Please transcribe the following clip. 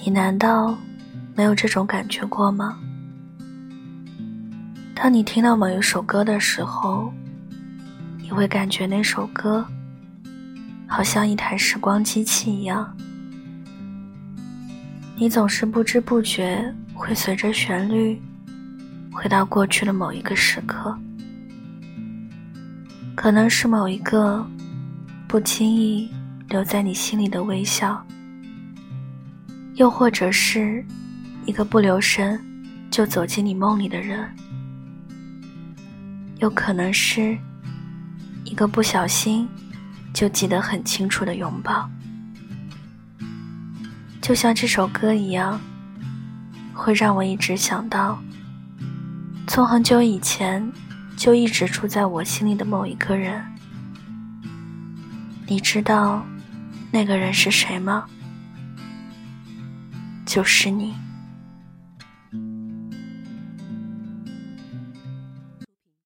你难道没有这种感觉过吗？当你听到某一首歌的时候，你会感觉那首歌好像一台时光机器一样，你总是不知不觉会随着旋律回到过去的某一个时刻，可能是某一个不经意留在你心里的微笑，又或者是一个不留神就走进你梦里的人。有可能是一个不小心就记得很清楚的拥抱，就像这首歌一样，会让我一直想到从很久以前就一直住在我心里的某一个人。你知道那个人是谁吗？就是你。